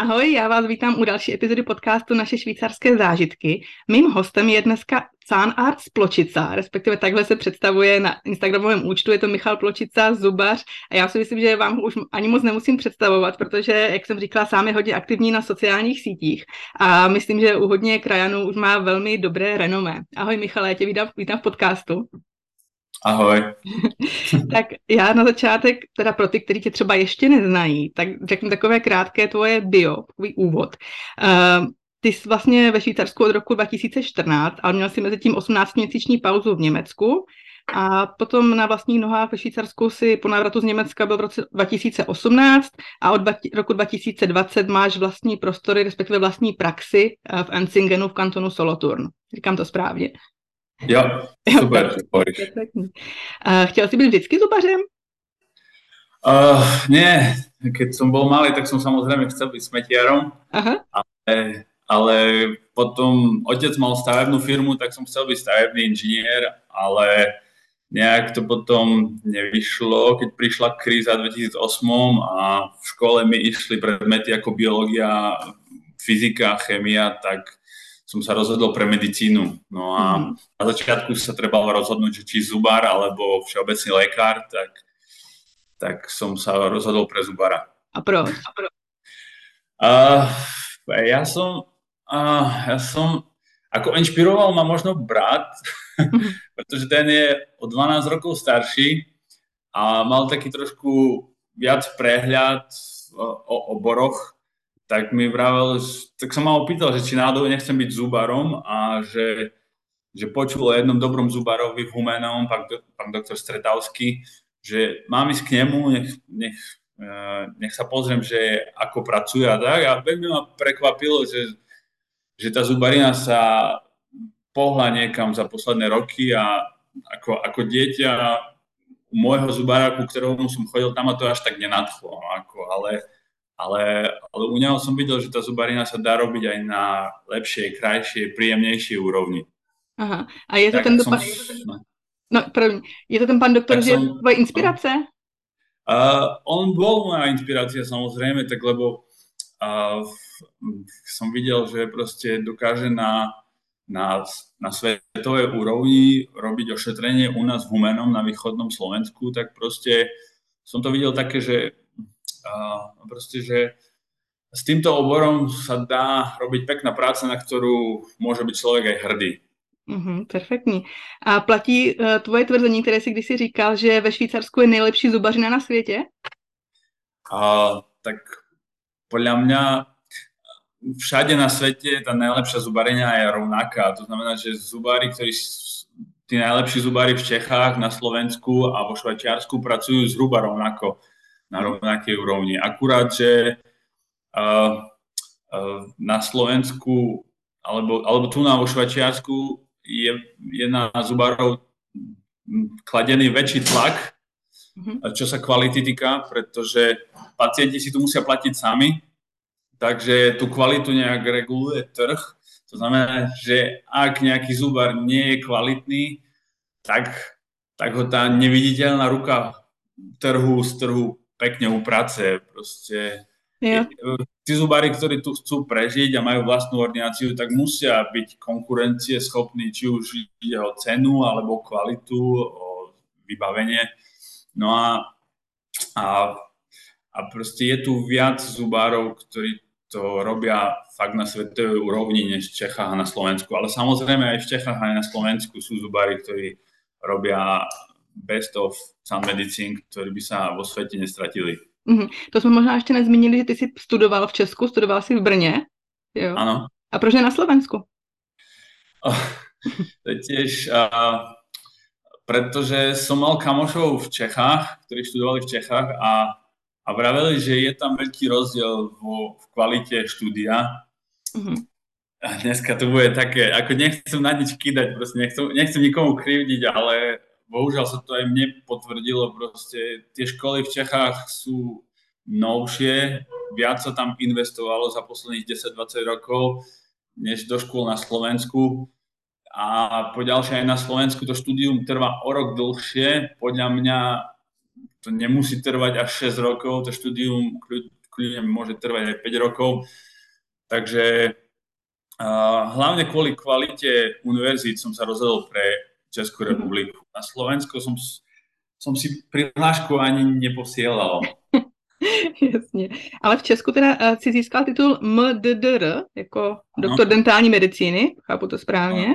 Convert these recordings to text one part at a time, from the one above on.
Ahoj, já vás vítám u další epizody podcastu Naše švýcarské zážitky. Mým hostem je dneska Zahnarzt Pločica, respektive takhle se představuje na Instagramovém účtu, je to Michal Pločica, zubař a já si myslím, že vám už ani moc nemusím představovat, protože, jak jsem říkala, sám je hodně aktivní na sociálních sítích a myslím, že u hodně krajanů už má velmi dobré renomé. Ahoj Michale, já tě vítám, vítám v podcastu. Ahoj. tak já na začátek, teda pro ty, kteří tě třeba ještě neznají, tak řeknu takové krátké tvoje bio, tvůj úvod. Uh, ty jsi vlastně ve Švýcarsku od roku 2014, ale měl si mezi tím 18-měsíční pauzu v Německu a potom na vlastních nohách ve Švýcarsku si po návratu z Německa byl v roce 2018 a od roku 2020 máš vlastní prostory, respektive vlastní praxi eh, v Enzingenu v kantonu Solothurn. Říkám to správně. Jo, super. Uh, chtěl jsi být vždycky zubařem? Uh, nie, keď som bol malý, tak som samozrejme chcel byť smetiarom, Aha. ale, ale potom otec mal stavebnú firmu, tak som chcel byť stavebný inžinier, ale nejak to potom nevyšlo, keď prišla kríza v 2008 a v škole mi išli predmety ako biológia, fyzika, chemia, tak som sa rozhodol pre medicínu. No a mm. na začiatku sa trebalo rozhodnúť, že či zubár alebo všeobecný lekár, tak, tak som sa rozhodol pre zubára. A pro? A pro? Uh, ja som, uh, ja som, ako inšpiroval ma možno brat, pretože ten je o 12 rokov starší a mal taký trošku viac prehľad o, o oboroch, tak mi vravel, tak som ma opýtal, že či náhodou nechcem byť zubarom a že, že počul o jednom dobrom zubarovi v Humenom, pán, pán doktor Stretavský, že mám ísť k nemu, nech, nech, eh, nech sa pozriem, že ako pracuje a tak. A veľmi ma prekvapilo, že, že tá zubarina sa pohla niekam za posledné roky a ako, ako dieťa môjho zubára, ku ktorému som chodil, tam ma to až tak nenadchlo. Ako, ale ale, ale u neho som videl, že tá zubarina sa dá robiť aj na lepšej, krajšej, príjemnejšej úrovni. Aha. A je to tak ten som, no. no, první. Je to ten pán doktor, tak že som, je tvoje inspirace? Uh, on bol moja inspirácia samozrejme, tak lebo uh, som videl, že proste dokáže na, na, na svetovej úrovni robiť ošetrenie u nás v Humenom na východnom Slovensku, tak proste som to videl také, že a proste, že s týmto oborom sa dá robiť pekná práca, na ktorú môže byť človek aj hrdý. Mm-hmm, perfektní. A platí uh, tvoje tvrzení, které si kdysi říkal, že ve Švýcarsku je nejlepší zubařina na světě? A, tak podľa mňa všade na svete tá najlepšia zubarina je rovnaká. To znamená, že zubári, ktorí tí najlepší zubári v Čechách, na Slovensku a vo Švajčiarsku pracujú zhruba rovnako na rovnakej úrovni. Akurát, že uh, uh, na Slovensku alebo, alebo tu na vo Švačiarsku je, je na zubárov kladený väčší tlak, mm-hmm. čo sa kvality týka, pretože pacienti si tu musia platiť sami, takže tú kvalitu nejak reguluje trh. To znamená, že ak nejaký zubár nie je kvalitný, tak, tak ho tá neviditeľná ruka trhu z trhu pekne uprace. Proste ja. tí zubári, ktorí tu chcú prežiť a majú vlastnú ordináciu, tak musia byť konkurencie schopní, či už ide o cenu, alebo kvalitu, o vybavenie. No a, a, a proste je tu viac zubárov, ktorí to robia fakt na svetovej úrovni než v Čechách a na Slovensku. Ale samozrejme aj v Čechách aj na Slovensku sú zubári, ktorí robia best of sound medicine, ktorí by sa vo svete nestratili. Mm-hmm. To jsme možná ještě nezmínili, že ty jsi studoval v Česku, studoval jsi v Brně. Jo. Ano. A proč na Slovensku? Oh, to je tiež, uh, pretože som mal kamošov v Čechách, ktorí študovali v Čechách a, a vraveli, že je tam veľký rozdiel vo, v kvalite štúdia. Mm-hmm. A dneska to bude také, ako nechcem na nič kýdať, proste nechcem, nechcem nikomu krivdiť, ale bohužiaľ sa to aj mne potvrdilo, proste tie školy v Čechách sú novšie, viac sa tam investovalo za posledných 10-20 rokov, než do škôl na Slovensku. A po ďalšie aj na Slovensku to štúdium trvá o rok dlhšie. Podľa mňa to nemusí trvať až 6 rokov, to štúdium kľudne môže trvať aj 5 rokov. Takže uh, hlavne kvôli kvalite univerzít som sa rozhodol pre Českú mhm. republiku. Na Slovensku som, som si prihlášku ani neposielal. Jasně. Ale v Česku teda uh, si získal titul MDDR, jako doktor dentální medicíny, chápu to správně. Ano.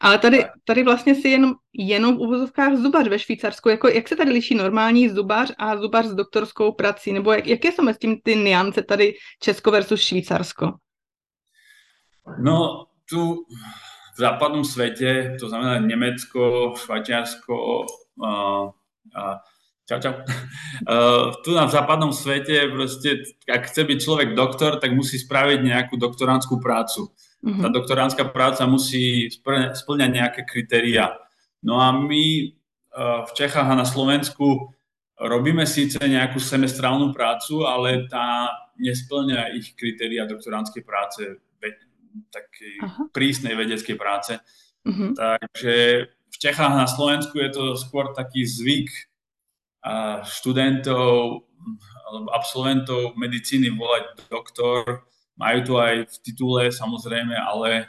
Ale tady, tady vlastně si jenom, jenom v uvozovkách zubař ve Švýcarsku. Jako, jak se tady liší normální zubař a zubař s doktorskou prací? Nebo jak, jaké jsou mezi tím ty niance tady Česko versus Švýcarsko? No, tu v západnom svete, to znamená Nemecko, Švajčiarsko, uh, uh, čau, čau. Uh, tu na v západnom svete proste, ak chce byť človek doktor, tak musí spraviť nejakú doktorantskú prácu. Mm-hmm. Tá doktoránska práca musí splňať nejaké kritéria. No a my uh, v Čechách a na Slovensku robíme síce nejakú semestrálnu prácu, ale tá nesplňa ich kritéria doktoránskej práce, takej Aha. prísnej vedeckej práce. Mm-hmm. Takže v Čechách na Slovensku je to skôr taký zvyk študentov alebo absolventov medicíny volať doktor, majú to aj v titule samozrejme, ale,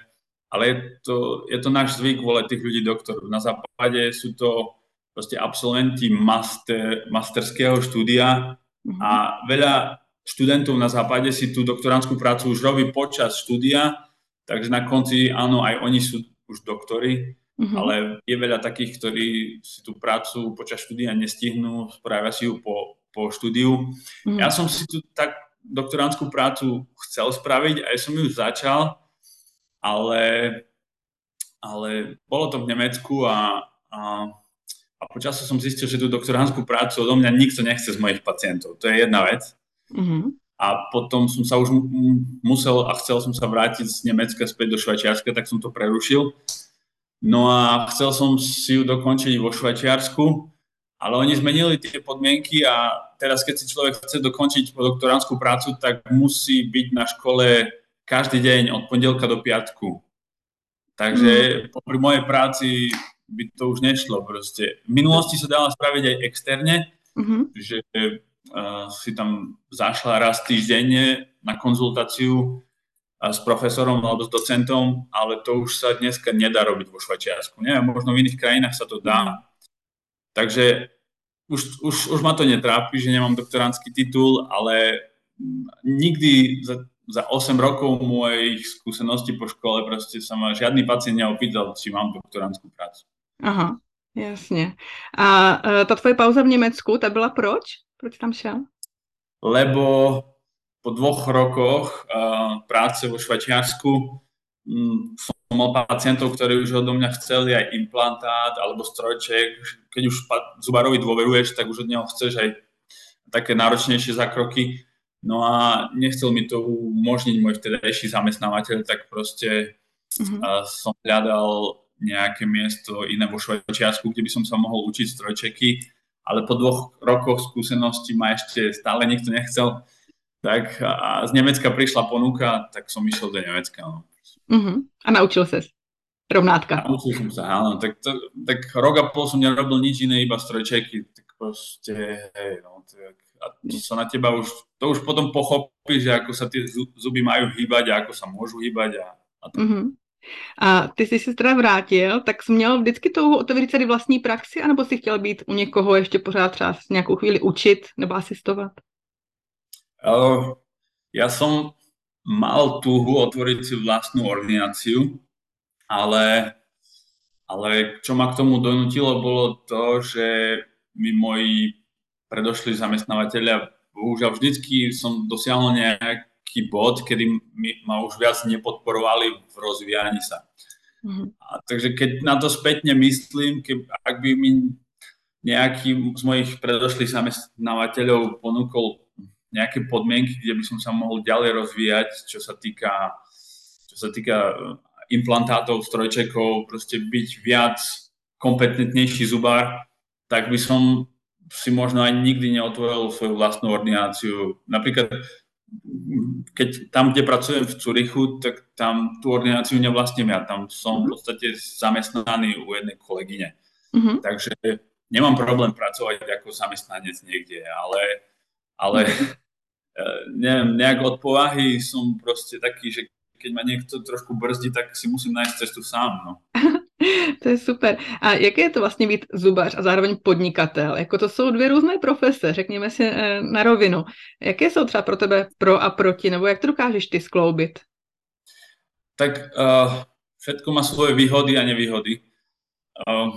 ale je, to, je to náš zvyk volať tých ľudí doktor. Na západe sú to proste absolventi master, masterského štúdia mm-hmm. a veľa študentov na západe si tú doktorantskú prácu už robí počas štúdia, takže na konci áno, aj oni sú už doktory, mm-hmm. ale je veľa takých, ktorí si tú prácu počas štúdia nestihnú, spravia si ju po, po štúdiu. Mm-hmm. Ja som si tu tak doktorantskú prácu chcel spraviť, aj som ju začal, ale, ale bolo to v Nemecku a, a, a počasu som zistil, že tú doktorantskú prácu odo mňa nikto nechce z mojich pacientov. To je jedna vec. Mm-hmm. A potom som sa už musel a chcel som sa vrátiť z Nemecka späť do Švajčiarska, tak som to prerušil. No a chcel som si ju dokončiť vo Švajčiarsku, ale oni zmenili tie podmienky a teraz, keď si človek chce dokončiť doktorantskú prácu, tak musí byť na škole každý deň od pondelka do piatku. Takže mm. popri mojej práci by to už nešlo proste. V minulosti sa dala spraviť aj externe, mm-hmm. že si tam zašla raz týždenne na konzultáciu s profesorom alebo s docentom, ale to už sa dneska nedá robiť vo Švajčiarsku. Možno v iných krajinách sa to dá, mhm. Takže už, už, už ma to netrápi, že nemám doktorantský titul, ale nikdy za, za 8 rokov mojich skúseností po škole proste sa ma žiadny pacient neopýtal, či mám doktorantskú prácu. Aha, jasne. A uh, ta tvoje pauza v Nemecku, ta byla proč? Proč tam šel? Lebo po dvoch rokoch uh, práce vo Švajčiarsku um, som mal pacientov, ktorí už odo mňa chceli aj implantát alebo strojček. Keď už zubarovi dôveruješ, tak už od neho chceš aj také náročnejšie zákroky. No a nechcel mi to umožniť môj vtedajší zamestnávateľ, tak proste mm-hmm. som hľadal nejaké miesto iné vo Švajčiarsku, kde by som sa mohol učiť strojčeky, ale po dvoch rokoch skúsenosti ma ešte stále nikto nechcel. Tak a z Nemecka prišla ponuka, tak som išiel do Nemecka. No. Uh-huh. A naučil sa rovnátka. Naučil som sa, áno. Tak, to, tak rok a pol som nerobil nič iné, iba strojčeky. Tak proste, hej, no, tak, a to sa na teba už, to už potom pochopíš, že ako sa tie zuby majú hýbať a ako sa môžu hýbať. A, a to. Uh-huh. A ty jsi se teda vrátil, tak jsi měl vždycky touhu otevřít tady vlastní praxi, anebo si chtěl být u někoho ještě pořád třeba nějakou chvíli učit nebo asistovat? Uh, ja som mal túhu otvoriť si vlastnú ordináciu, ale, ale čo ma k tomu donutilo, bolo to, že mi moji predošli zamestnávateľia, bohužiaľ vždycky som dosiahol nejaký bod, kedy ma už viac nepodporovali v rozvíjaní sa. Mm-hmm. A, takže keď na to spätne myslím, keď, ak by mi nejaký z mojich predošlých zamestnávateľov ponúkol nejaké podmienky, kde by som sa mohol ďalej rozvíjať, čo sa týka, čo sa týka eh, implantátov, strojčekov, proste byť viac kompetentnejší zubár, tak by som si možno aj nikdy neotvoril svoju vlastnú ordináciu. Napríklad, keď tam, kde pracujem v Curichu, tak tam tú ordináciu nevlastním ja. Tam som v mhm. podstate zamestnaný u jednej kolegyne. Mm-hmm. Takže nemám problém pracovať ako zamestnanec niekde, ale ale neviem, nejak od povahy som proste taký, že keď ma niekto trošku brzdí, tak si musím nájsť cestu sám. No. to je super. A jaké je to vlastně být zubař a zároveň podnikatel? Jako to jsou dvě různé profese, řekněme si eh, na rovinu. Jaké jsou třeba pro tebe pro a proti, nebo jak to dokážeš ty skloubit? Tak uh, všetko má svoje výhody a nevýhody. Uh,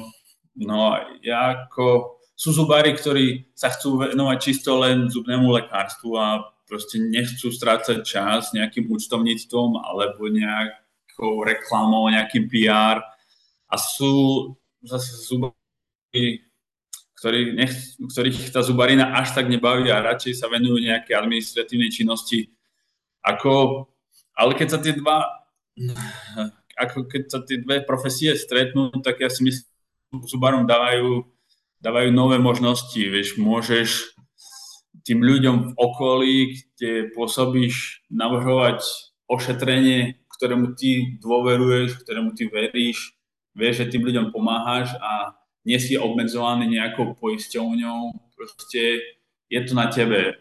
no ja ako sú zubári, ktorí sa chcú venovať čisto len zubnému lekárstvu a proste nechcú strácať čas nejakým účtovníctvom alebo nejakou reklamou, nejakým PR a sú zase zubarí, ktorí nech, ktorých tá zubarina až tak nebaví a radšej sa venujú nejaké administratívnej činnosti. Ako, ale keď sa tie dva ako keď sa tie dve profesie stretnú, tak ja si myslím, zubarom dávajú, dávajú nové možnosti. Vieš, môžeš tým ľuďom v okolí, kde pôsobíš, navrhovať ošetrenie, ktorému ty dôveruješ, ktorému ty veríš, vieš, že tým ľuďom pomáhaš a nie si obmedzovaný nejakou poisťovňou, proste je to na tebe.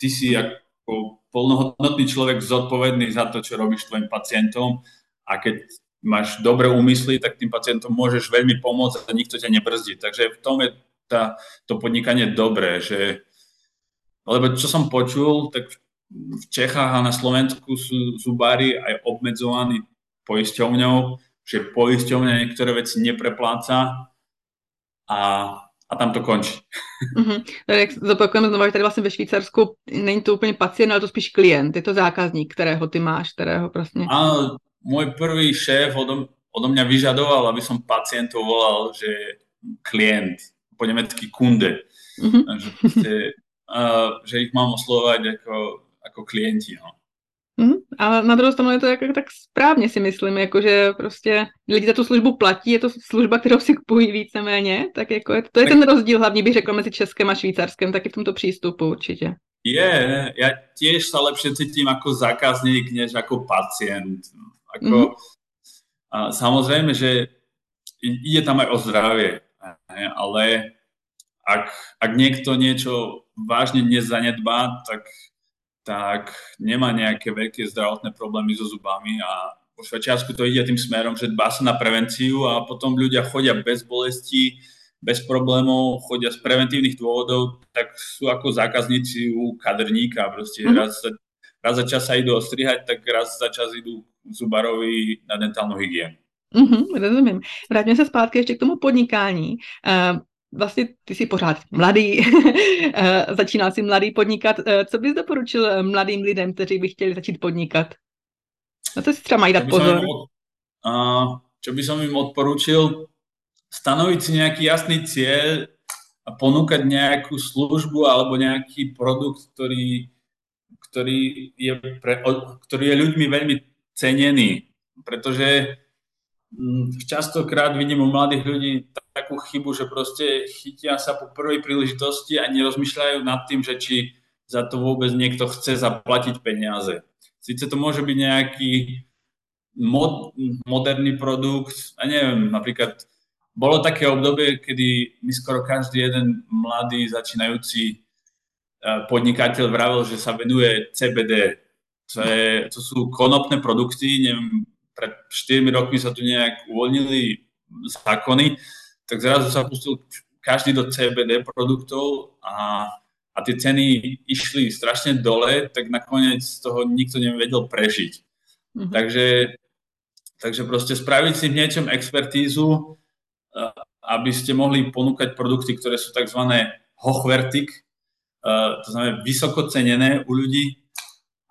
Ty si ako plnohodnotný človek zodpovedný za to, čo robíš tvojim pacientom a keď máš dobré úmysly, tak tým pacientom môžeš veľmi pomôcť a nikto ťa nebrzdí. Takže v tom je tá, to podnikanie dobré, že lebo čo som počul, tak v Čechách a na Slovensku sú zubári aj obmedzovaní poisťovňou, že poisťovňa niektoré veci neprepláca a, a tam to končí. Mm-hmm. Jak zopakujeme znova, že tady vlastně ve Švýcarsku není to úplně pacient, ale to spíš klient. Je to zákazník, kterého ty máš, kterého prostě... Áno, môj prvý šéf odo, odo mňa vyžadoval, aby som pacientov volal, že klient, po nemecky kunde. Mm-hmm. Proste, uh, že ich mám oslovať ako, ako klienti. No. Mm, a na druhou stranu je to jako, tak správně si myslím, jako že prostě lidi za tu službu platí, je to služba, kterou si kupují víceméně, tak jako je, to je ten rozdíl hlavní, bych řekla, mezi Českem a Švýcarskem, taky v tomto přístupu určitě. Je, ja tiež sa lepšie cítim ako zákazník, než ako pacient. Ako, mm-hmm. a samozrejme, že ide tam aj o zdravie, ale ak, ak niekto niečo vážne nezanedbá, tak tak nemá nejaké veľké zdravotné problémy so zubami a vo Švajčiarsku to ide tým smerom, že dbá sa na prevenciu a potom ľudia chodia bez bolesti, bez problémov, chodia z preventívnych dôvodov, tak sú ako zákazníci u kaderníka. Proste mm. raz, za, raz za čas sa idú ostrihať, tak raz za čas idú zubarovi na dentálnu hygienu. Mm-hmm, rozumím. Vrátíme se zpátky ještě k tomu podnikání. Vlastně ty jsi pořád mladý, eh, začínal si mladý podnikat. Eh, co bys doporučil eh, mladým lidem, kteří by chtěli začít podnikat? Na to si třeba mají dát pozor. Od, uh, čo by som im odporučil? Stanoviť si nejaký jasný cieľ a ponúkať nejakú službu alebo nejaký produkt, ktorý, ktorý, je, pre, ktorý je ľuďmi veľmi cenený. Pretože častokrát vidím u mladých ľudí takú chybu, že proste chytia sa po prvej príležitosti a nerozmýšľajú nad tým, že či za to vôbec niekto chce zaplatiť peniaze. Sice to môže byť nejaký mod, moderný produkt, a neviem, napríklad bolo také obdobie, kedy mi skoro každý jeden mladý začínajúci e, podnikateľ vravel, že sa venuje CBD. To, je, to sú konopné produkty, neviem, pred 4 rokmi sa tu nejak uvoľnili zákony, tak zrazu sa pustil každý do CBD produktov a, a tie ceny išli strašne dole, tak nakoniec z toho nikto nevedel prežiť. Mm-hmm. Takže, takže proste spraviť si v niečom expertízu, aby ste mohli ponúkať produkty, ktoré sú tzv. hochvertik, to znamená vysoko cenené u ľudí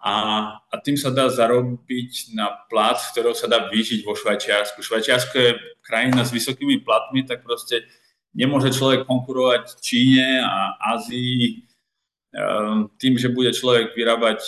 a, a tým sa dá zarobiť na plat, z ktorého sa dá vyžiť vo Švajčiarsku. Švajčiarsko je krajina s vysokými platmi, tak proste nemôže človek konkurovať Číne a Ázii ehm, tým, že bude človek vyrábať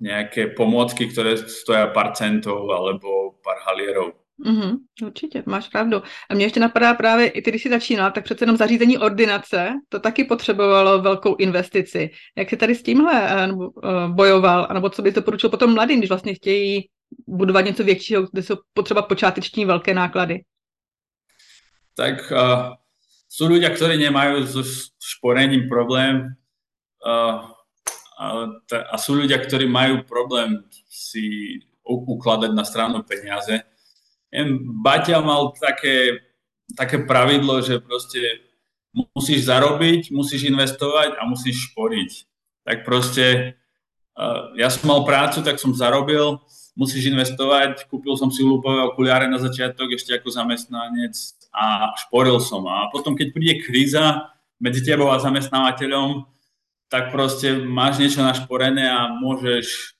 nejaké pomôcky, ktoré stoja pár centov alebo pár halierov. Mm-hmm, určitě, máš pravdu. A mě ještě napadá právě, i když jsi začínal, tak přece jenom zařízení ordinace, to taky potřebovalo velkou investici. Jak jsi tady s tímhle uh, bojoval, nebo co bys doporučil potom mladým, když vlastně chtějí budovat něco většího, kde jsou potřeba počáteční velké náklady? Tak uh, sú ľudia, ktorí nemajú so šporením problém uh, a, a sú ľudia, ktorí majú problém si ukladať na stranu peniaze. Baťa mal také, také pravidlo, že proste musíš zarobiť, musíš investovať a musíš šporiť. Tak proste ja som mal prácu, tak som zarobil, musíš investovať, kúpil som si lúpové okuliare na začiatok ešte ako zamestnanec a šporil som. A potom, keď príde kríza medzi tebou a zamestnávateľom, tak proste máš niečo našporené a môžeš,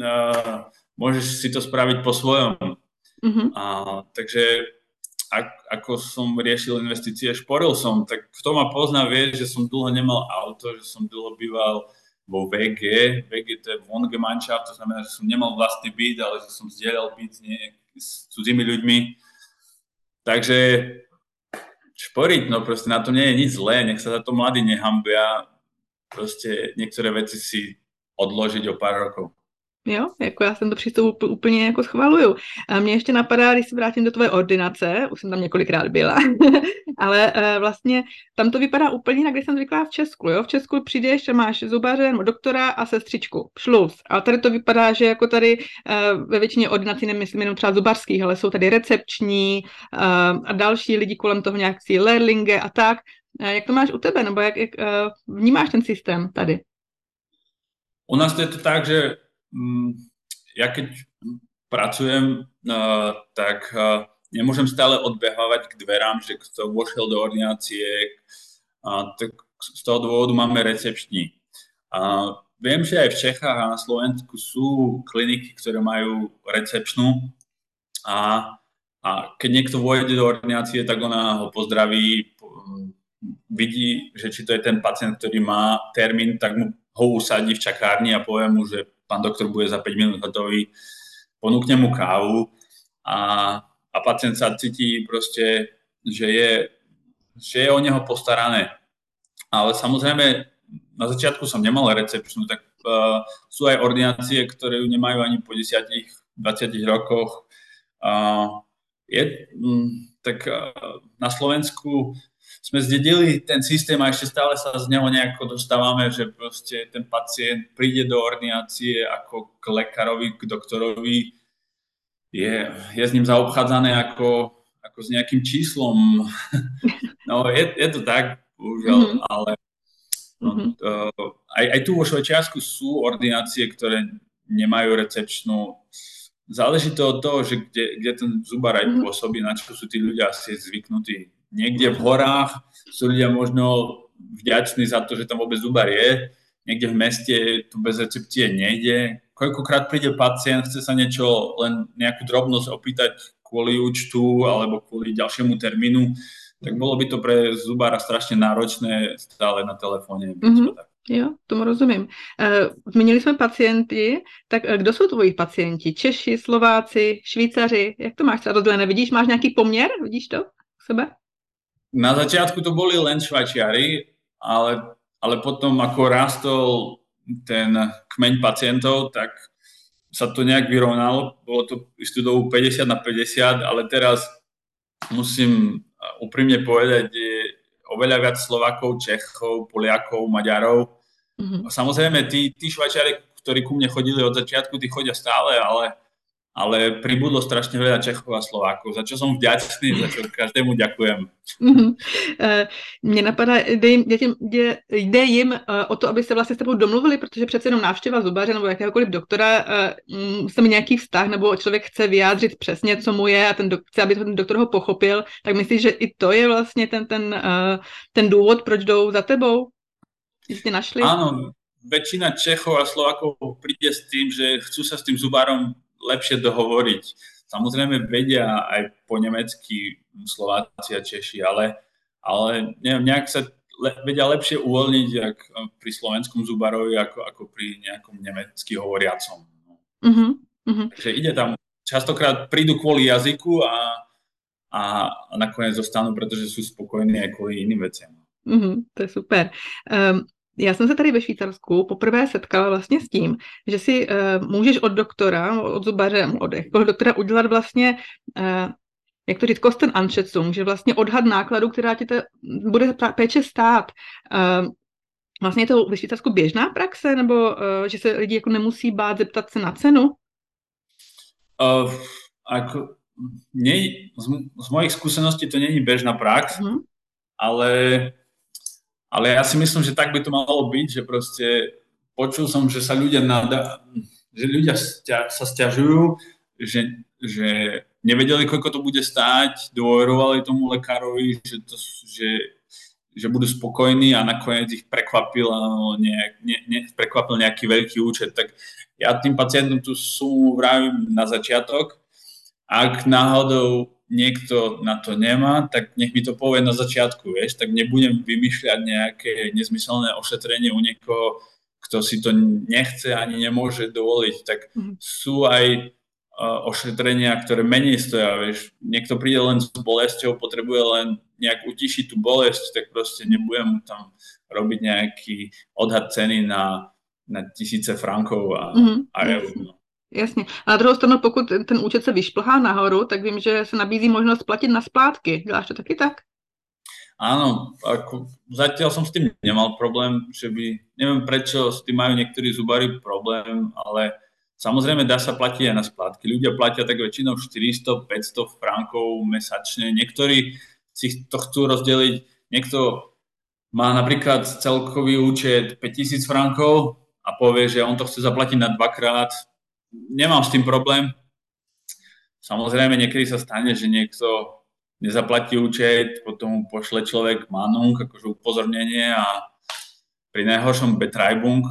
uh, môžeš si to spraviť po svojom. Mm-hmm. A, takže ak, ako som riešil investície, šporil som, tak kto ma pozná, vie, že som dlho nemal auto, že som dlho býval vo VG. VG to je Wohngemeinschaft, to znamená, že som nemal vlastný byt, ale že som zdieľal byt s cudzími ľuďmi. Takže šporiť, no proste na to nie je nič zlé, nech sa za to mladí nehambia, proste niektoré veci si odložiť o pár rokov. Jo, jako já jsem to přístup úplně jako schvaluju. A mě ještě napadá, když se vrátím do tvoje ordinace, už jsem tam několikrát byla, ale uh, vlastně tam to vypadá úplně jinak, když jsem zvyklá v Česku, jo. V Česku přijdeš a máš zubaře, doktora a sestřičku, šluz. A tady to vypadá, že jako tady uh, ve většině ordinací, nemyslím jenom třeba zubarských, ale jsou tady recepční uh, a další lidi kolem toho nějak si lerlinge a tak. Jak to máš u tebe, nebo jak, jak uh, vnímáš ten systém tady? U nás to je to tak, že ja keď pracujem, uh, tak uh, nemôžem stále odbehávať k dverám, že kto vošiel do ordinácie, tak z toho dôvodu máme recepční. Uh, viem, že aj v Čechách a na Slovensku sú kliniky, ktoré majú recepčnú a, a keď niekto vojde do ordinácie, tak ona ho pozdraví, vidí, že či to je ten pacient, ktorý má termín, tak mu ho usadí v čakárni a povie mu, že pán doktor bude za 5 minút hotový, ponúkne mu kávu a, a pacient sa cíti proste, že je, že je o neho postarané. Ale samozrejme, na začiatku som nemal recepčnú, tak uh, sú aj ordinácie, ktoré ju nemajú ani po 10-20 rokoch. Uh, je, um, tak uh, na Slovensku sme zdedili ten systém a ešte stále sa z neho nejako dostávame, že proste ten pacient príde do ordinácie ako k lekárovi, k doktorovi, je, je s ním zaobchádzané ako, ako s nejakým číslom. No, je, je to tak, bohužiaľ, mm-hmm. ale no, mm-hmm. uh, aj, aj tu vo Švajčiarsku sú ordinácie, ktoré nemajú recepčnú. Záleží to od toho, že kde, kde ten zubar aj mm-hmm. pôsobí, na čo sú tí ľudia asi zvyknutí niekde v horách sú ľudia možno vďační za to, že tam vôbec zubar je, niekde v meste tu bez recepcie nejde. Koľkokrát príde pacient, chce sa niečo, len nejakú drobnosť opýtať kvôli účtu alebo kvôli ďalšiemu termínu, tak bolo by to pre zubára strašne náročné stále na telefóne. Mm-hmm. Jo, tomu rozumím. Uh, zmínili jsme pacienty, tak uh, kdo jsou tvoji pacienti? Češi, Slováci, Švýcaři? Jak to máš třeba rozdělené? Vidíš, máš nějaký poměr? Vidíš to u sebe? Na začiatku to boli len Švajčiari, ale, ale potom ako rástol ten kmeň pacientov, tak sa to nejak vyrovnalo. Bolo to istú dobu 50 na 50, ale teraz musím úprimne povedať, je oveľa viac Slovakov, Čechov, Poliakov, Maďarov. Mm-hmm. Samozrejme, tí, tí Švajčiari, ktorí ku mne chodili od začiatku, tí chodia stále, ale ale pribudlo strašne veľa Čechov a Slovákov, za čo som vďačný, za čo každému ďakujem. Mm-hmm. Mně napadá, jde jim, jde, jde jim eh, o to, aby se vlastně s tebou domluvili, protože přece jenom návštěva zubaře nebo jakéhokoliv doktora se mi nějaký vztah, nebo člověk chce vyjádřit přesně, co mu je a ten dok- chce, aby ten doktor ho pochopil, tak myslíš, že i to je vlastně ten, ten, ten důvod, proč jdou za tebou? Jste našli? Áno, väčšina Čechov a Slovákov príde s tým, že chcú sa s tým zubárom lepšie dohovoriť. Samozrejme vedia aj po nemecky Slováci a Češi, ale, ale neviem, nejak sa le, vedia lepšie uvoľniť jak pri slovenskom zubarovi ako, ako pri nejakom nemecky hovoriacom. Uh-huh, uh-huh. Takže ide tam, častokrát prídu kvôli jazyku a, a, nakoniec zostanú, pretože sú spokojní aj kvôli iným veciam. Uh-huh, to je super. Um, já jsem se tady ve Švýcarsku poprvé setkala vlastně s tím, že si uh, můžeš od doktora, od zubaře, od doktora udělat vlastně, uh, jak to říct, kosten anschätzung, že vlastně odhad nákladu, která ti te, bude péče stát. Uh, Vlastně je to ve Švýcarsku běžná praxe, nebo uh, že se lidi jako nemusí bát zeptat se na cenu? Uh, ako, nie, z, z mojich skúseností to není bežná prax, mm. ale, ale ja si myslím, že tak by to malo byť, že proste počul som, že sa ľudia nada, že ľudia stia, sa stiažujú, že, že nevedeli, koľko to bude stáť, dôverovali tomu lekárovi, že, to, že, že budú spokojní a nakoniec ich prekvapil, nejak, ne, ne, prekvapil nejaký veľký účet. Tak ja tým pacientom tú sumu vravím na začiatok. Ak náhodou niekto na to nemá, tak nech mi to povie na začiatku, vieš, tak nebudem vymýšľať nejaké nezmyselné ošetrenie u niekoho, kto si to nechce ani nemôže dovoliť. Tak mm. sú aj ošetrenia, ktoré menej stoja, vieš. Niekto príde len s bolesťou, potrebuje len nejak utišiť tú bolesť, tak proste nebudem mu tam robiť nejaký odhad ceny na, na tisíce frankov a, mm-hmm. a eur. No. Jasně. A na druhou stranu, pokud ten účet se vyšplhá nahoru, tak vím, že se nabízí možnost platit na splátky. Děláš to taky tak? Áno, ako, zatiaľ som s tým nemal problém, že by, neviem prečo s tým majú niektorí zubári problém, ale Samozrejme, dá sa platiť aj na splátky. Ľudia platia tak väčšinou 400-500 frankov mesačne. Niektorí si to chcú rozdeliť. Niekto má napríklad celkový účet 5000 frankov a povie, že on to chce zaplatiť na dvakrát. Nemám s tým problém. Samozrejme, niekedy sa stane, že niekto nezaplatí účet, potom pošle človek manung, akože upozornenie a pri najhoršom betreibung,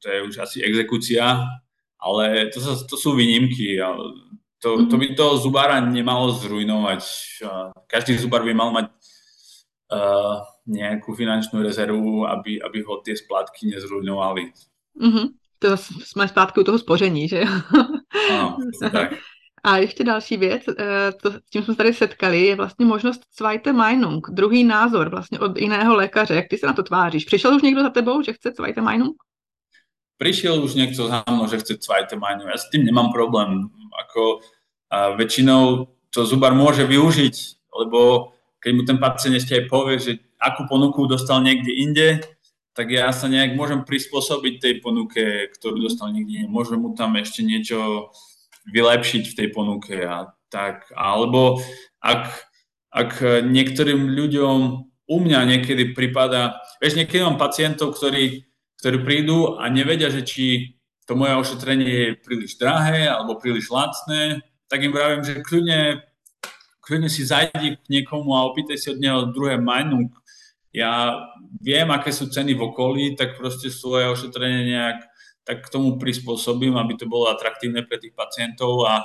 to je už asi exekúcia, ale to, sa, to sú výnimky. To, to mhm. by toho zubára nemalo zrujnovať. Každý zubár by mal mať uh, nejakú finančnú rezervu, aby, aby ho tie splátky nezrujnovali. Mm-hmm. To jsme zpátky u toho spoření, že Ano, tak. A ještě další věc, eh, to, s tím jsme tady setkali, je vlastně možnost Zweite Meinung, druhý názor vlastně od jiného lékaře. Jak ty se na to tváříš? Přišel už někdo za tebou, že chce Zweite Meinung? prišiel už niekto za mnou, že chce Zweite Meinung. Ja s tým nemám problém. Ako, a väčšinou to zubar môže využiť, lebo keď mu ten pacient ešte aj povie, že akú ponuku dostal niekde inde, tak ja sa nejak môžem prispôsobiť tej ponuke, ktorú dostal niekde. Môžem mu tam ešte niečo vylepšiť v tej ponuke. A tak, alebo ak, ak niektorým ľuďom u mňa niekedy prípada, vieš, niekedy mám pacientov, ktorí ktorí prídu a nevedia, že či to moje ošetrenie je príliš drahé alebo príliš lacné, tak im vravím, že kľudne, kľudne si zajdi k niekomu a opýtaj si od neho druhé Meinung. Ja viem, aké sú ceny v okolí, tak proste svoje ošetrenie nejak tak k tomu prispôsobím, aby to bolo atraktívne pre tých pacientov a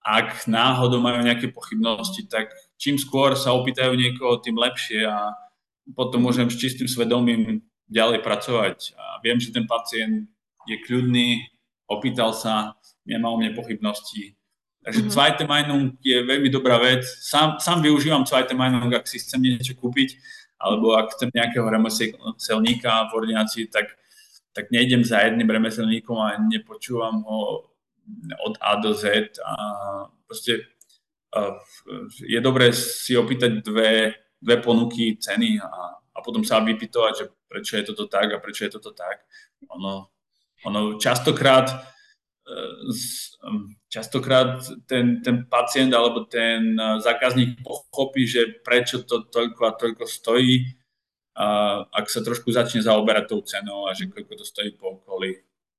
ak náhodou majú nejaké pochybnosti, tak čím skôr sa opýtajú niekoho, tým lepšie a potom môžem s čistým svedomím ďalej pracovať. A viem, že ten pacient je kľudný, opýtal sa, nemá o mne pochybnosti. Takže mm-hmm. Zweite Meinung je veľmi dobrá vec. Sám, sám využívam Zweite Meinung, ak si chcem niečo kúpiť, alebo ak chcem nejakého remeselníka v ordinácii, tak, tak nejdem za jedným remeselníkom a nepočúvam ho od A do Z. A proste je dobré si opýtať dve, dve ponuky, ceny a, a potom sa vypytovať, že prečo je toto tak a prečo je toto tak. Ono, ono častokrát častokrát ten, ten pacient alebo ten eh, zákazník pochopí, že prečo to toľko a toľko stojí, a ak sa trošku začne zaoberať tou cenou a že koľko to stojí po okolí.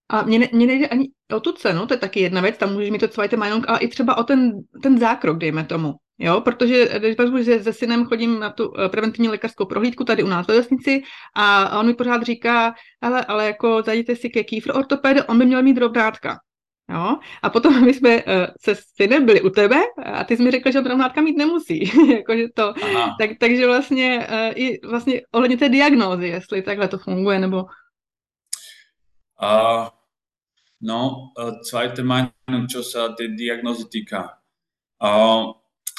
A mně, mně nejde ani o tu cenu, to je taky jedna věc, tam můžeš mít to Zweite Meinung, ale i třeba o ten, ten zákrok, dejme tomu. Jo, protože když vezmu, že se synem chodím na tu eh, preventivní lékařskou prohlídku tady u nás ve vesnici a on mi pořád říká, ale, ale jako zajděte si ke kýfr ortoped, on by měl mít rovnátka. Jo? A potom my jsme uh, se synem byli u tebe a ty jsi mi řekl, že on rovnátka mít nemusí. Jakože to, tak, takže vlastně uh, i vlastně ohledně té diagnózy, jestli takhle to funguje, nebo... Uh, no, uh, zweite Meinung, čo sa tej diagnózy týka. Uh,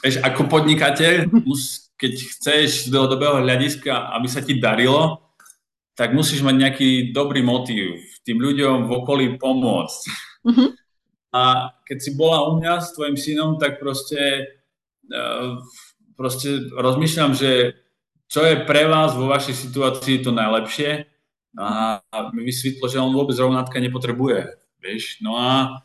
Vieš, ako podnikateľ, mus, keď chceš z dlhodobého hľadiska, aby sa ti darilo, tak musíš mať nejaký dobrý motív tým ľuďom v okolí pomôcť. Mm-hmm. A keď si bola u mňa s tvojim synom, tak proste, uh, proste rozmýšľam, že čo je pre vás vo vašej situácii to najlepšie. a mi vysvetlo, že on vôbec rovnátka nepotrebuje. Vieš? No a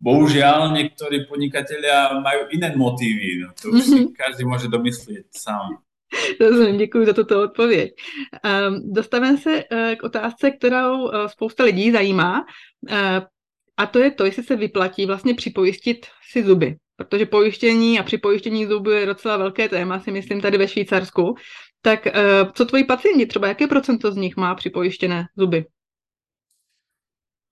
bohužiaľ niektorí podnikatelia majú iné motívy. No, to už si mhm. každý môže domyslieť sám. Rozumím, děkuji za tuto odpověď. Um, Dostaneme se uh, k otázce, kterou uh, spousta lidí zajímá, a to je to, jestli se vyplatí vlastně připojistit si zuby. Protože pojištění a připojištění zuby je docela velké téma, si myslím, tady ve Švýcarsku. Tak co tvoji pacienti, třeba jaké procento z nich má připojištěné zuby?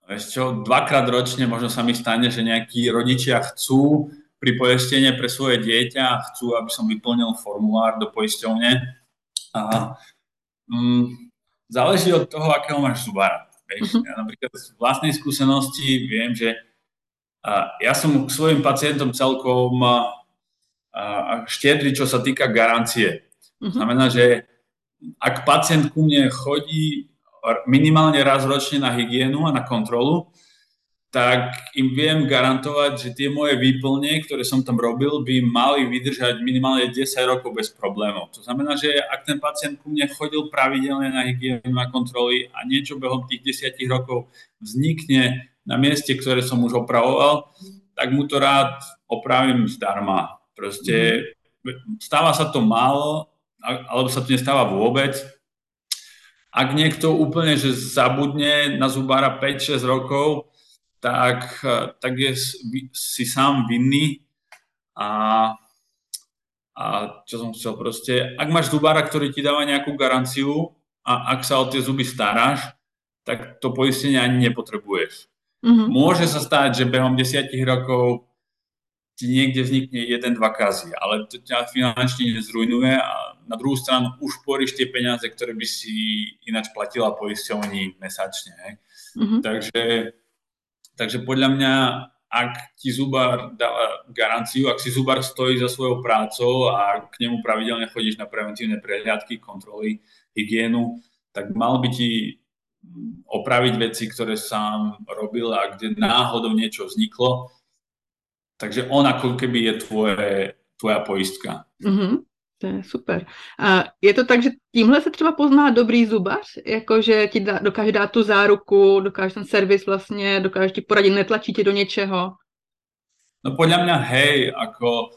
Ešte dvakrát ročne možno sa mi stane, že nejakí rodičia chcú pri poistenie pre svoje dieťa a chcú, aby som vyplnil formulár do poisťovne. A, mm, záleží od toho, akého máš zubára. Uh-huh. Ja napríklad z vlastnej skúsenosti viem, že ja som k svojim pacientom celkom štiedry, čo sa týka garancie. Uh-huh. Znamená, že ak pacient ku mne chodí minimálne raz ročne na hygienu a na kontrolu, tak im viem garantovať, že tie moje výplne, ktoré som tam robil, by mali vydržať minimálne 10 rokov bez problémov. To znamená, že ak ten pacient ku mne chodil pravidelne na hygienu a kontroly a niečo behom tých 10 rokov vznikne na mieste, ktoré som už opravoval, tak mu to rád opravím zdarma. Proste stáva sa to málo, alebo sa to nestáva vôbec. Ak niekto úplne že zabudne na zubára 5-6 rokov, tak, tak je si sám vinný a, a čo som chcel proste, ak máš zubára, ktorý ti dáva nejakú garanciu a ak sa o tie zuby staráš, tak to poistenie ani nepotrebuješ. Mm-hmm. Môže sa stať, že behom desiatich rokov ti niekde vznikne jeden, dva kazy, ale to ťa finančne nezrujnuje a na druhú stranu už poríš tie peniaze, ktoré by si ináč platila poisťovní mesačne. Mm-hmm. Takže Takže podľa mňa, ak ti zubár dáva garanciu, ak si zubár stojí za svojou prácou a k nemu pravidelne chodíš na preventívne prehliadky, kontroly, hygienu, tak mal by ti opraviť veci, ktoré sám robil a kde náhodou niečo vzniklo. Takže on ako keby je tvoje, tvoja poistka. Mm-hmm. To je super. A je to tak, že tímhle se třeba pozná dobrý zubař? Jako, že ti dá, dokáže dát tu záruku, dokáže ten servis vlastně, dokáže ti poradit, netlačí ti do něčeho? No podľa mňa hej, ako,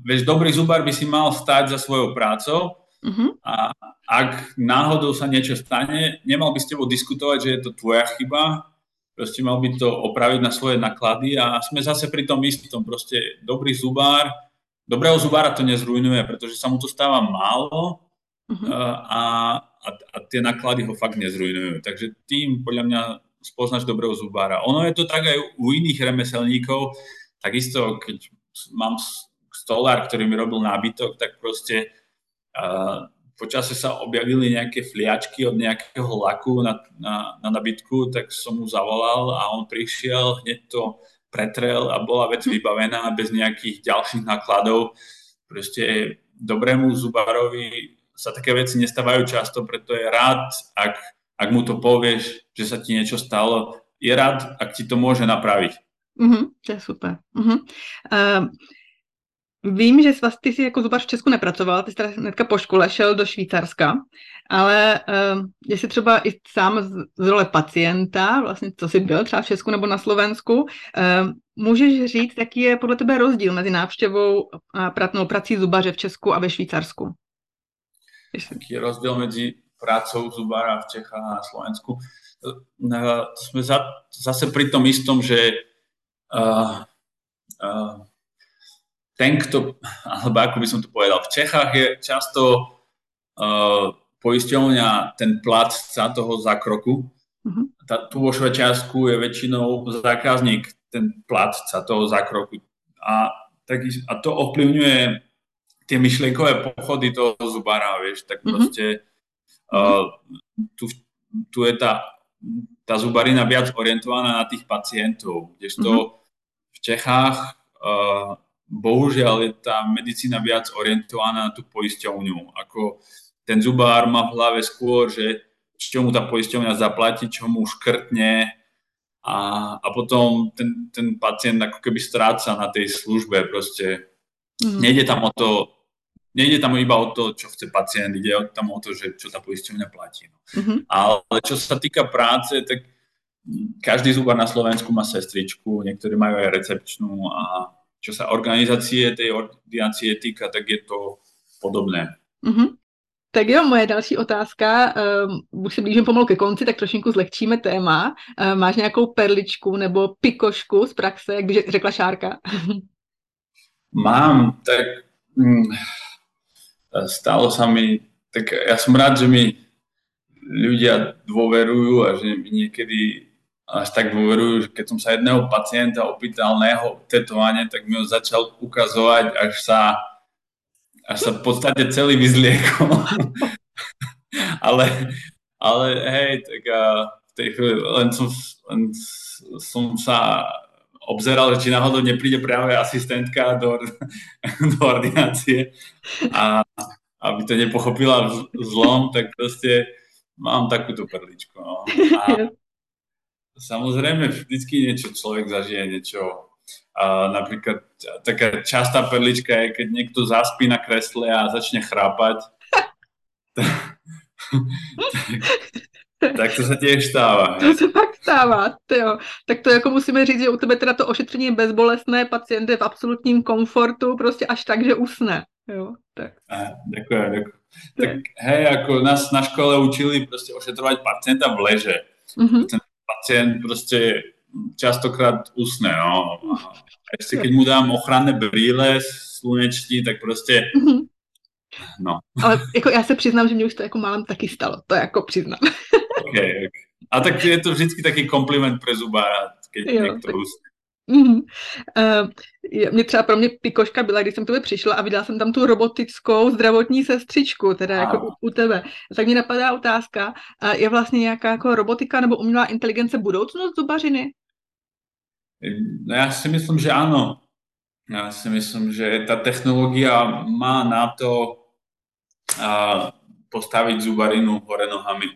vieš, dobrý zubar by si mal stať za svojou prácou uh-huh. a ak náhodou sa niečo stane, nemal by s tebou diskutovať, že je to tvoja chyba, proste mal by to opraviť na svoje náklady a sme zase pri tom istom, proste dobrý zubár dobrého zubára to nezrujnuje, pretože sa mu to stáva málo uh-huh. a, a, a tie náklady ho fakt nezrujnujú. Takže tým podľa mňa spoznáš dobrého zubára. Ono je to tak aj u iných remeselníkov, takisto keď mám stolár, ktorý mi robil nábytok, tak proste uh, počase sa objavili nejaké fliačky od nejakého laku na, na, na nabytku, tak som mu zavolal a on prišiel, hneď to pretrel a bola vec vybavená bez nejakých ďalších nákladov. Proste dobrému zubárovi sa také veci nestávajú často, preto je rád, ak, ak mu to povieš, že sa ti niečo stalo, je rád, ak ti to môže napraviť. Mm-hmm, to je super. Mm-hmm. Uh, Vím, že ty si jako zubař v Česku nepracoval, ty jsi teda hnedka po škole šel do Švýcarska, ale uh, jestli třeba i sám z, z role pacienta, vlastně co jsi byl třeba v Česku nebo na Slovensku, uh, můžeš říct, jaký je podle tebe rozdíl mezi návštěvou a pratnou prací zubaře v Česku a ve Švýcarsku? Jaký je rozdíl mezi prácou zubára v Čechách a na Slovensku? Uh, sme za, zase pri tom istom, že uh, uh, ten, kto, alebo ako by som to povedal, v Čechách je často uh, poisťovňa ten platca toho zákroku. Uh-huh. Tá, tu vo Švečiarsku je väčšinou zákazník ten platca toho zákroku. A, tak, a to ovplyvňuje tie myšlienkové pochody toho zubára, vieš, tak uh-huh. proste uh, tu, tu je tá, tá zubarina viac orientovaná na tých pacientov, kdežto uh-huh. v Čechách uh, bohužiaľ je tá medicína viac orientovaná na tú poisťovňu. Ako ten zubár má v hlave skôr, že čo mu tá poisťovňa zaplatí, čo mu škrtne a, a potom ten, ten pacient ako keby stráca na tej službe. Proste mm. nejde tam o to nejde tam iba o to, čo chce pacient, ide tam o to, že čo tá poisťovňa platí. No. Mm-hmm. Ale čo sa týka práce, tak každý zubar na Slovensku má sestričku, niektorí majú aj recepčnú a čo sa organizácie tej ordinácie týka, tak je to podobné. Mm-hmm. Tak jo, moje další otázka, um, už se blížím pomalu ke konci, tak trošinku zlehčíme téma. Um, máš nějakou perličku nebo pikošku z praxe, jak by řekla Šárka? Mám, tak hm, stalo sa mi, tak ja som rád, že mi ľudia dôverujú a že mi niekedy až tak dôverujú, že keď som sa jedného pacienta opýtal na jeho tetovanie, tak mi ho začal ukazovať, až sa až sa v podstate celý vyzliekol. ale, ale hej, tak a v tej chvíli len som, len som sa obzeral, či náhodou nepríde práve asistentka do, do ordinácie a aby to nepochopila zlom, tak proste mám takúto perličku. No. A samozrejme, vždycky niečo človek zažije, niečo a napríklad taká častá perlička je, keď niekto zaspí na kresle a začne chrápať. tak, to sa tiež stáva. To sa fakt stává, jo. Tak to jako musíme říct, že u tebe teda to ošetření je bezbolestné, pacient je v absolutním komfortu, prostě až tak, že usne. Jo, tak. Ďakujem, ďakujem. Tak hej, ako nás na škole učili proste ošetrovať pacienta v leže. Mm-hmm. Ten pacient proste častokrát usne, no. A ešte keď mu dám ochranné brýle, sluneční, tak prostě, mm-hmm. no. Ale jako já se přiznám, že mě už to jako málem taky stalo, to jako přiznám. okay, okay. A tak je to vždycky taký kompliment pre zubára, keď jo, niekto tak... usne. Mm-hmm. Uh, mě třeba pro mě pikoška byla, když jsem tebe přišla a viděla jsem tam tu robotickou zdravotní sestřičku, teda a. jako u, u tebe. Tak mě napadá otázka, uh, je vlastně nějaká jako robotika nebo umělá inteligence budoucnost zubařiny? No ja si myslím, že áno. Ja si myslím, že tá technológia má na to a, postaviť zubarinu hore nohami.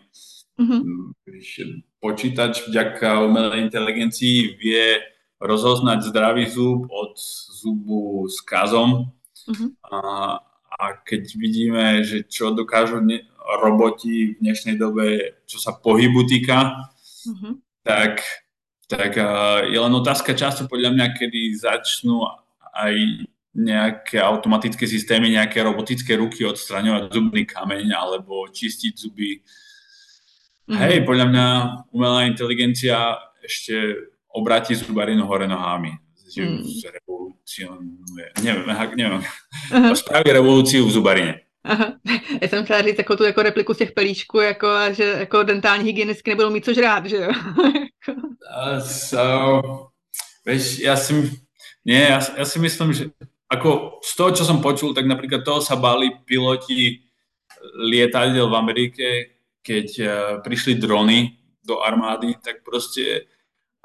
Mm-hmm. Počítač vďaka umelej inteligencii vie rozoznať zdravý zub od zubu s kazom. Mm-hmm. A, a keď vidíme, že čo dokážu ne- roboti v dnešnej dobe, čo sa pohybu týka, mm-hmm. tak tak je len otázka času podľa mňa, kedy začnú aj nejaké automatické systémy, nejaké robotické ruky odstraňovať zubný kameň alebo čistiť zuby. Mm-hmm. Hej, podľa mňa umelá inteligencia ešte obráti zubarinu hore nohami. Mm. Zrevolucionuje. Neviem, neviem. Uh-huh. Spraví revolúciu v zubarine. Aha. Já jsem chtěla říct jako tu jako repliku z těch pelíčků, jako, že jako dentální hygienistky nebudou mít co žrát, že jo? uh, so, vieš, ja si, nie, ja, ja si myslím, že ako z toho, čo som počul, tak napríklad toho sa bali piloti lietadiel v Amerike, keď uh, prišli drony do armády, tak proste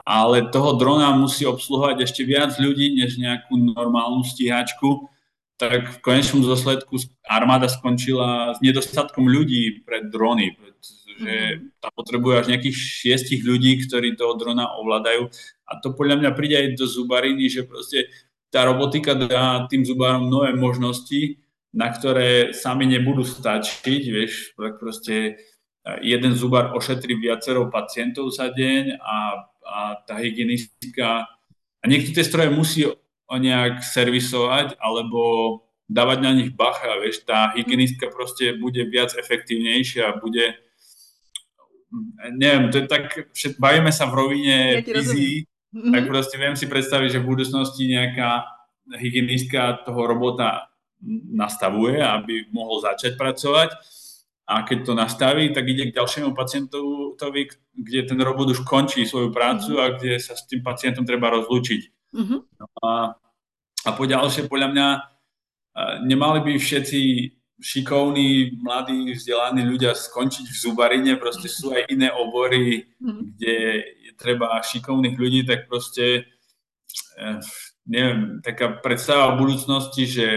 ale toho drona musí obsluhovať ešte viac ľudí, než nejakú normálnu stíhačku tak v konečnom dôsledku armáda skončila s nedostatkom ľudí pre drony, pretože mhm. tam potrebuje až nejakých šiestich ľudí, ktorí toho drona ovládajú. A to podľa mňa príde aj do zubariny, že proste tá robotika dá tým zubárom nové možnosti, na ktoré sami nebudú stačiť, vieš, tak proste jeden zubar ošetrí viacero pacientov za deň a, a tá hygienistka. A niekto tie stroje musí nejak servisovať alebo dávať na nich bacha, vieš, tá hygienistka proste bude viac efektívnejšia, bude neviem, to je tak, bavíme sa v rovine ja vizí, mm-hmm. tak proste viem si predstaviť, že v budúcnosti nejaká hygienistka toho robota nastavuje, aby mohol začať pracovať a keď to nastaví, tak ide k ďalšiemu pacientovi, kde ten robot už končí svoju prácu a kde sa s tým pacientom treba rozlúčiť. Mm-hmm. No a, a po ďalšie, podľa mňa, nemali by všetci šikovní, mladí, vzdelaní ľudia skončiť v zubarine, proste sú aj iné obory, mm-hmm. kde je treba šikovných ľudí, tak proste eh, neviem, taká predstava o budúcnosti, že,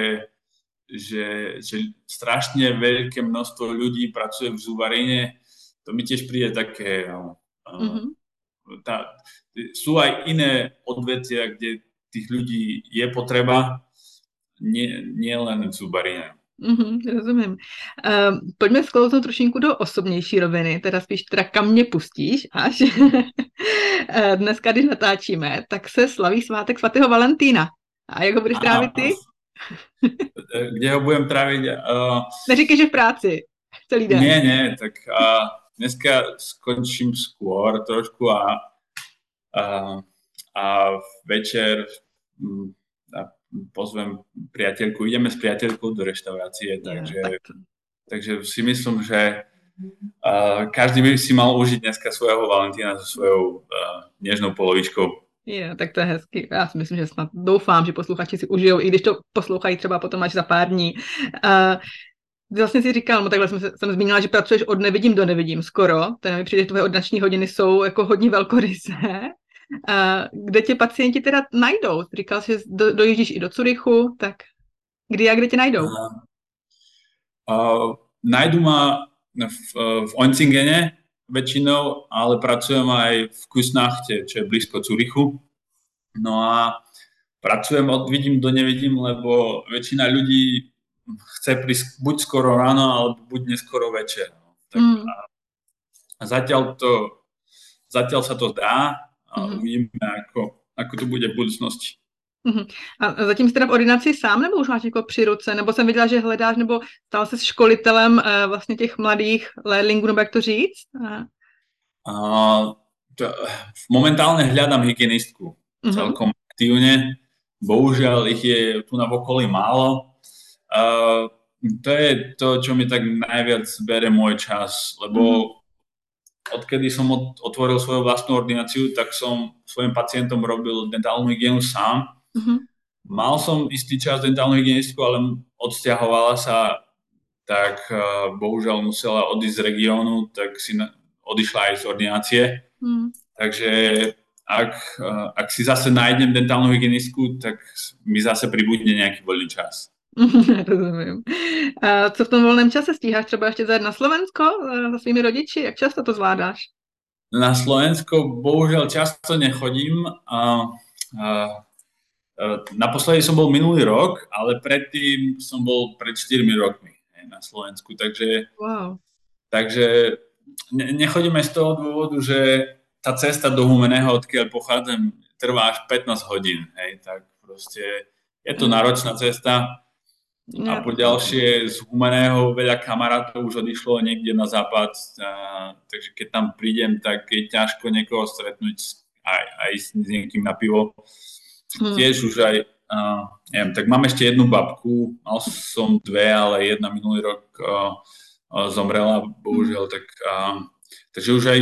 že, že strašne veľké množstvo ľudí pracuje v zubarine, to mi tiež príde také, mm-hmm. tá, sú aj iné odvetia, kde tých ľudí je potreba, nie, nie len v zubarine. Mm-hmm, rozumím. Uh, pojďme sklouznout trošinku do osobnější roviny, teda spíš teda kam mě pustíš až. Eh, dneska, když natáčíme, tak se slaví svátek svatého Valentína. A jak ho budeš trávit ty? Kde ho budem trávit? Uh... Neříkej, že v práci. Celý den. Nie, nie, tak uh, dneska skončím skôr trošku a, a, a večer mm, a pozvem priateľku, ideme s priateľkou do reštaurácie, takže, ja, tak takže si myslím, že uh, každý by si mal užiť dneska svojho Valentína so svojou uh, nežnou polovičkou. Je, tak to je hezky. Já si myslím, že snad doufám, že posluchači si užijou, i když to poslouchají třeba potom až za pár dní. Uh, Vlastně si říkal, no takhle jsem, jsem zmínila, že pracuješ od nevidím do nevidím skoro. Ten mi přijde, že tvoje odnační hodiny jsou jako hodně velkorysé. kde tě pacienti teda najdou? Říkal jsi, že do, dojíždíš i do Curychu, tak kdy a kde tě najdou? Uh, uh, najdu ma v, v Oncingene väčšinou, ale pracujem aj v Kusnachte, čo je blízko Curychu. No a pracujem od vidím do nevidím, lebo väčšina ľudí chce prísť buď skoro ráno, alebo buď neskoro večer. No. Tak mm. a zatiaľ, to, zatiaľ sa to dá, a mm-hmm. uvidíme, ako, ako to bude v budoucnosti. Mm-hmm. A zatím jsi teda v ordinaci sám, nebo už máš někoho při ruce? Nebo jsem viděla, že hledáš, nebo stal se školitelem uh, vlastně těch mladých lérlingů, nebo jak to říct? Uh. Uh, to, momentálne hľadám hygienistku mm-hmm. celkom aktívne. Bohužiaľ ich je tu na okolí málo. Uh, to je to, čo mi tak najviac bere môj čas, lebo mm-hmm odkedy som otvoril svoju vlastnú ordináciu, tak som svojim pacientom robil dentálnu hygienu sám. Mm-hmm. Mal som istý čas dentálnu hygienistku, ale odsťahovala sa, tak uh, bohužiaľ musela odísť z regiónu, tak si na, odišla aj z ordinácie. Mm. Takže ak, uh, ak si zase nájdem dentálnu hygienistku, tak mi zase pribudne nejaký voľný čas. Rozumím. A co v tom volném čase stíháš třeba ještě zajet na Slovensko eh, svými rodiči? Jak často to zvládáš? Na Slovensko bohužiaľ často nechodím. A, a, naposledy som bol minulý rok, ale predtým som bol pred 4 rokmi na Slovensku. Takže, wow. takže ne, nechodíme z toho dôvodu, že tá cesta do Humeného, odkiaľ pochádzam, trvá až 15 hodín. Hej, tak proste je to náročná cesta a po ďalšie z Humaného veľa kamarátov už odišlo niekde na západ, a, takže keď tam prídem, tak je ťažko niekoho stretnúť aj, aj s niekým na pivo. Hmm. Tiež už aj, a, neviem, tak mám ešte jednu babku, mal som dve, ale jedna minulý rok a, a, zomrela, bohužiaľ, tak, a, takže už aj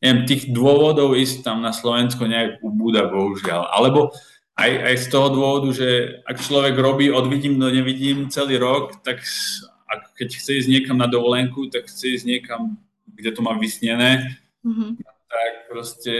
neviem, tých dôvodov ísť tam na Slovensko nejak ubúda, bohužiaľ. Alebo aj, aj z toho dôvodu, že ak človek robí od vidím do nevidím celý rok, tak ak, keď chce ísť niekam na dovolenku, tak chce ísť niekam, kde to má vysnené, mm-hmm. tak proste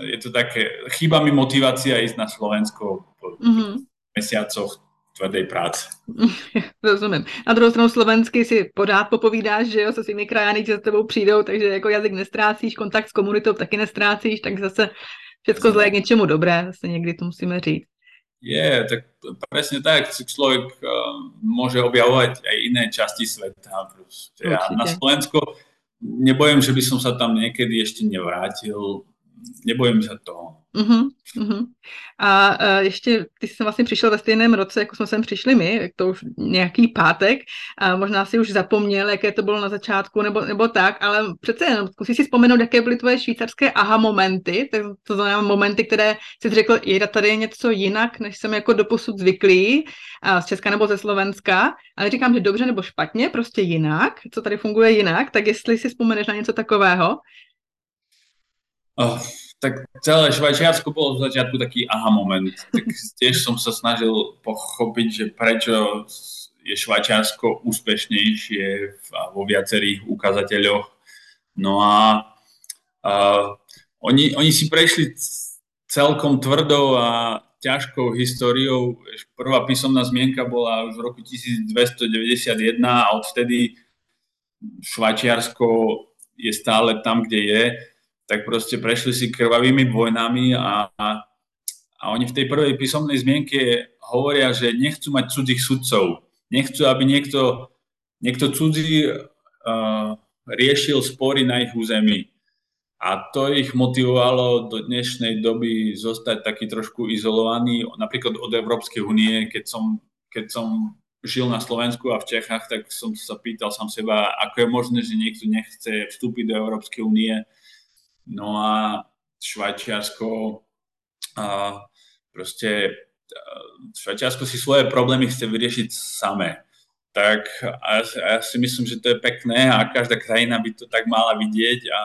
je to také, chýba mi motivácia ísť na Slovensko po mm-hmm. mesiacoch tvrdej práce. Rozumím. Na druhou stranu slovensky si pořád popovídáš, že jo, se svými krajany, že za tebou přijdou, takže jako jazyk nestrácíš, kontakt s komunitou taky nestrácíš, tak zase Všetko zlé k niečomu dobré, zase niekdy to musíme říct. Je, tak presne tak, človek uh, môže objavovať aj iné časti sveta. Proste. Ja na Slovensko nebojím, že by som sa tam niekedy ešte nevrátil. Nebojím sa toho. Uh-huh, uh-huh. A uh, ještě, ty jsi vlastně přišel ve stejném roce, jako jsme sem přišli my, to už nějaký pátek, a možná si už zapomněl, jaké to bylo na začátku, nebo, nebo tak, ale přece jenom zkusíš si vzpomenout, jaké byly tvoje švýcarské aha momenty, tak to znamená momenty, které jsi řekl, je tady něco jinak, než jsem jako doposud zvyklý, a z Česka nebo ze Slovenska, ale říkám, že dobře nebo špatně, prostě jinak, co tady funguje jinak, tak jestli si vzpomeneš na něco takového. Oh tak celé Švajčiarsko bolo v začiatku taký aha moment. Tak tiež som sa snažil pochopiť, že prečo je Švajčiarsko úspešnejšie vo viacerých ukazateľoch. No a, a oni, oni si prešli celkom tvrdou a ťažkou históriou. Prvá písomná zmienka bola už v roku 1291 a odvtedy Švajčiarsko je stále tam, kde je tak proste prešli si krvavými vojnami a, a, a oni v tej prvej písomnej zmienke hovoria, že nechcú mať cudzích sudcov, nechcú, aby niekto, niekto cudzí uh, riešil spory na ich území. A to ich motivovalo do dnešnej doby zostať taký trošku izolovaný, napríklad od Európskej únie, keď som, keď som žil na Slovensku a v Čechách, tak som sa pýtal sám seba, ako je možné, že niekto nechce vstúpiť do Európskej únie. No a Švajčiarsko a proste Švajčiarsko si svoje problémy chce vyriešiť samé. Tak a ja si myslím, že to je pekné a každá krajina by to tak mala vidieť a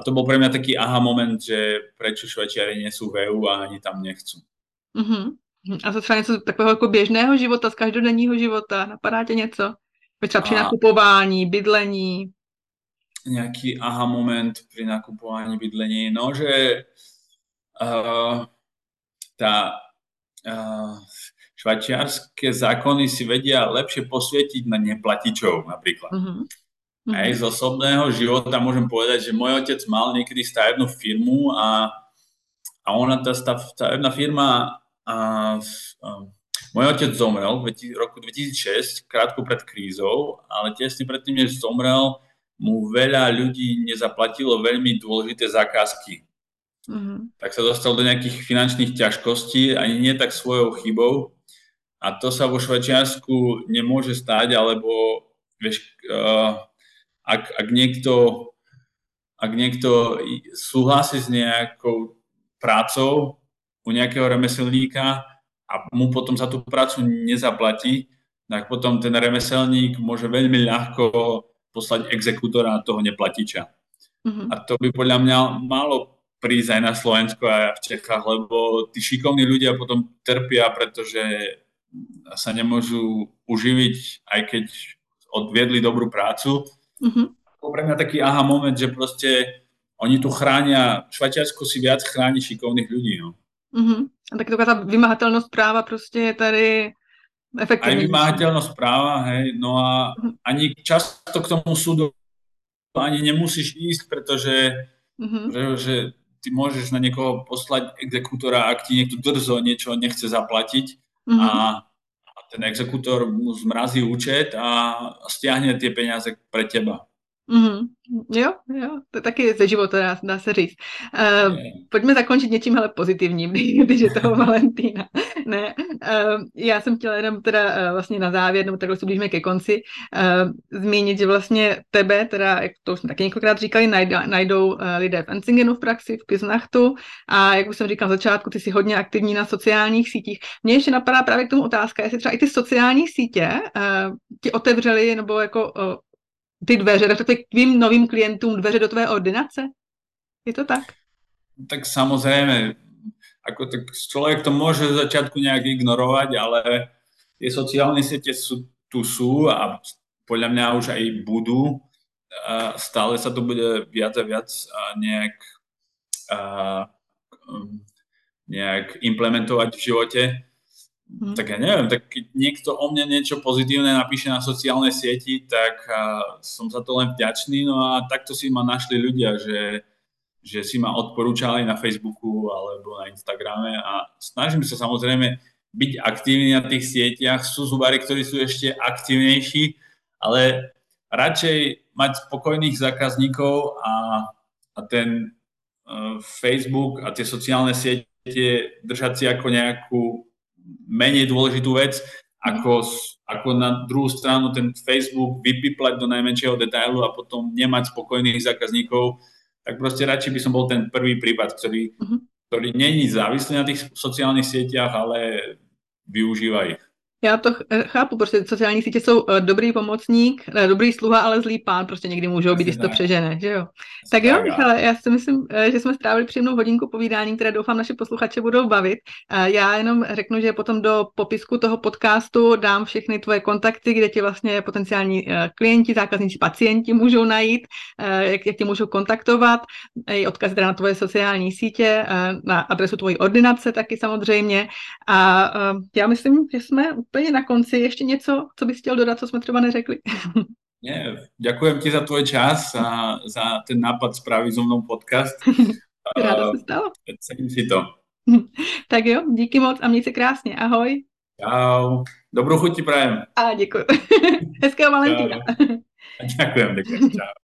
a to bol pre mňa taký aha moment, že prečo Švajčiari nie sú v EU a ani tam nechcú. Uh-huh. A to třeba něco takového jako běžného života, z každodenního života, napadá tě něco? Třeba při nakupování, bydlení? Nějaký aha moment pri nakupování bydlení, no, že uh, tá uh, švajčiarské zákony si vedia lepšie posvietiť na neplatičov napríklad. Mm-hmm. Aj z osobného života môžem povedať, že môj otec mal niekedy stavebnú firmu a, a ona, tá stavebná firma, a, a, môj otec zomrel v roku 2006, krátko pred krízou, ale tesne predtým, než zomrel, mu veľa ľudí nezaplatilo veľmi dôležité zákazky. Mm-hmm. Tak sa dostal do nejakých finančných ťažkostí, ani nie tak svojou chybou. A to sa vo Švajčiarsku nemôže stať, alebo vieš, uh, ak, ak, niekto, ak niekto súhlasí s nejakou prácou u nejakého remeselníka a mu potom za tú prácu nezaplatí, tak potom ten remeselník môže veľmi ľahko poslať exekútora toho neplatiča. Mm-hmm. A to by podľa mňa malo prísť aj na Slovensku a v Čechách, lebo tí šikovní ľudia potom trpia, pretože sa nemôžu uživiť, aj keď odviedli dobrú prácu Mm-hmm. Pre mňa taký aha moment, že proste oni tu chránia, Švajčiarsko si viac chráni šikovných ľudí. No. Mm-hmm. A tak taková tá vymahateľnosť práva proste je tady efektívne. Aj vymahateľnosť práva, hej, no a mm-hmm. ani často k tomu súdu ani nemusíš ísť, pretože mm-hmm. že, že ty môžeš na niekoho poslať exekútora, ak ti niekto drzo niečo nechce zaplatiť mm-hmm. a ten exekútor mu zmrazí účet a stiahne tie peniaze pre teba. Mm-hmm. Jo, jo, to je taky ze života, dá, dá se říct. Uh, pojďme zakončit něčím ale pozitivním, když je toho Valentína. ne, uh, já jsem chtěla jenom teda uh, vlastně na závěr, nebo takhle se blížíme ke konci, uh, zmínit, že vlastně tebe, teda, jak to už jsme taky několikrát říkali, najdou, najdou uh, lidé v Enzingenu v praxi, v Kiznachtu a jak už jsem říkal na začátku, ty jsi hodně aktivní na sociálních sítích. Mně ještě napadá právě k tomu otázka, jestli třeba i ty sociální sítě uh, ti otevřely nebo jako uh, ty dveře, respektive k tvým novým klientům dveře do tvé ordinace? Je to tak? Tak samozrejme, ako tak človek to môže v začiatku nejak ignorovať, ale tie sociálne siete sú, tu sú a podľa mňa už aj budú. Stále sa to bude viac a viac nejak, a, nejak implementovať v živote. Hmm. Tak ja neviem, tak keď niekto o mne niečo pozitívne napíše na sociálnej sieti, tak uh, som za to len vďačný. No a takto si ma našli ľudia, že, že si ma odporúčali na Facebooku alebo na Instagrame a snažím sa samozrejme byť aktívny na tých sieťach. Sú zubári, ktorí sú ešte aktívnejší, ale radšej mať spokojných zákazníkov a, a ten uh, Facebook a tie sociálne siete držať si ako nejakú menej dôležitú vec, ako, ako na druhú stranu ten Facebook vypiplať do najmenšieho detailu a potom nemať spokojných zákazníkov, tak proste radšej by som bol ten prvý prípad, ktorý, uh-huh. ktorý není závislý na tých sociálnych sieťach, ale využíva ich. Já to eh, chápu, prostě sociální sítě jsou uh, dobrý pomocník, uh, dobrý sluha, ale zlý pán prostě někdy můžou být, když to přežene, že jo. Tak jo, Michale, já si myslím, že jsme strávili příjemnou hodinku povídání, které doufám naše posluchače budou bavit. Já jenom řeknu, že potom do popisku toho podcastu dám všechny tvoje kontakty, kde ti vlastně potenciální klienti, zákazníci, pacienti můžou najít, jak, jak tě můžou kontaktovat, i odkazy teda na tvoje sociální sítě, na adresu tvojí ordinace taky samozřejmě. A já myslím, že jsme úplně na konci ještě něco, co bys chtěl dodat, co jsme třeba neřekli? Nie, ďakujem ti za tvoj čas a za ten nápad spraviť so mnou podcast. Ráda se stalo. Cením si to. tak jo, díky moc a měj se krásně. Ahoj. Čau. Dobrou chuť ti prajem. A děkuji. Hezkého Valentína. Ďakujem, ďakujem. Čau.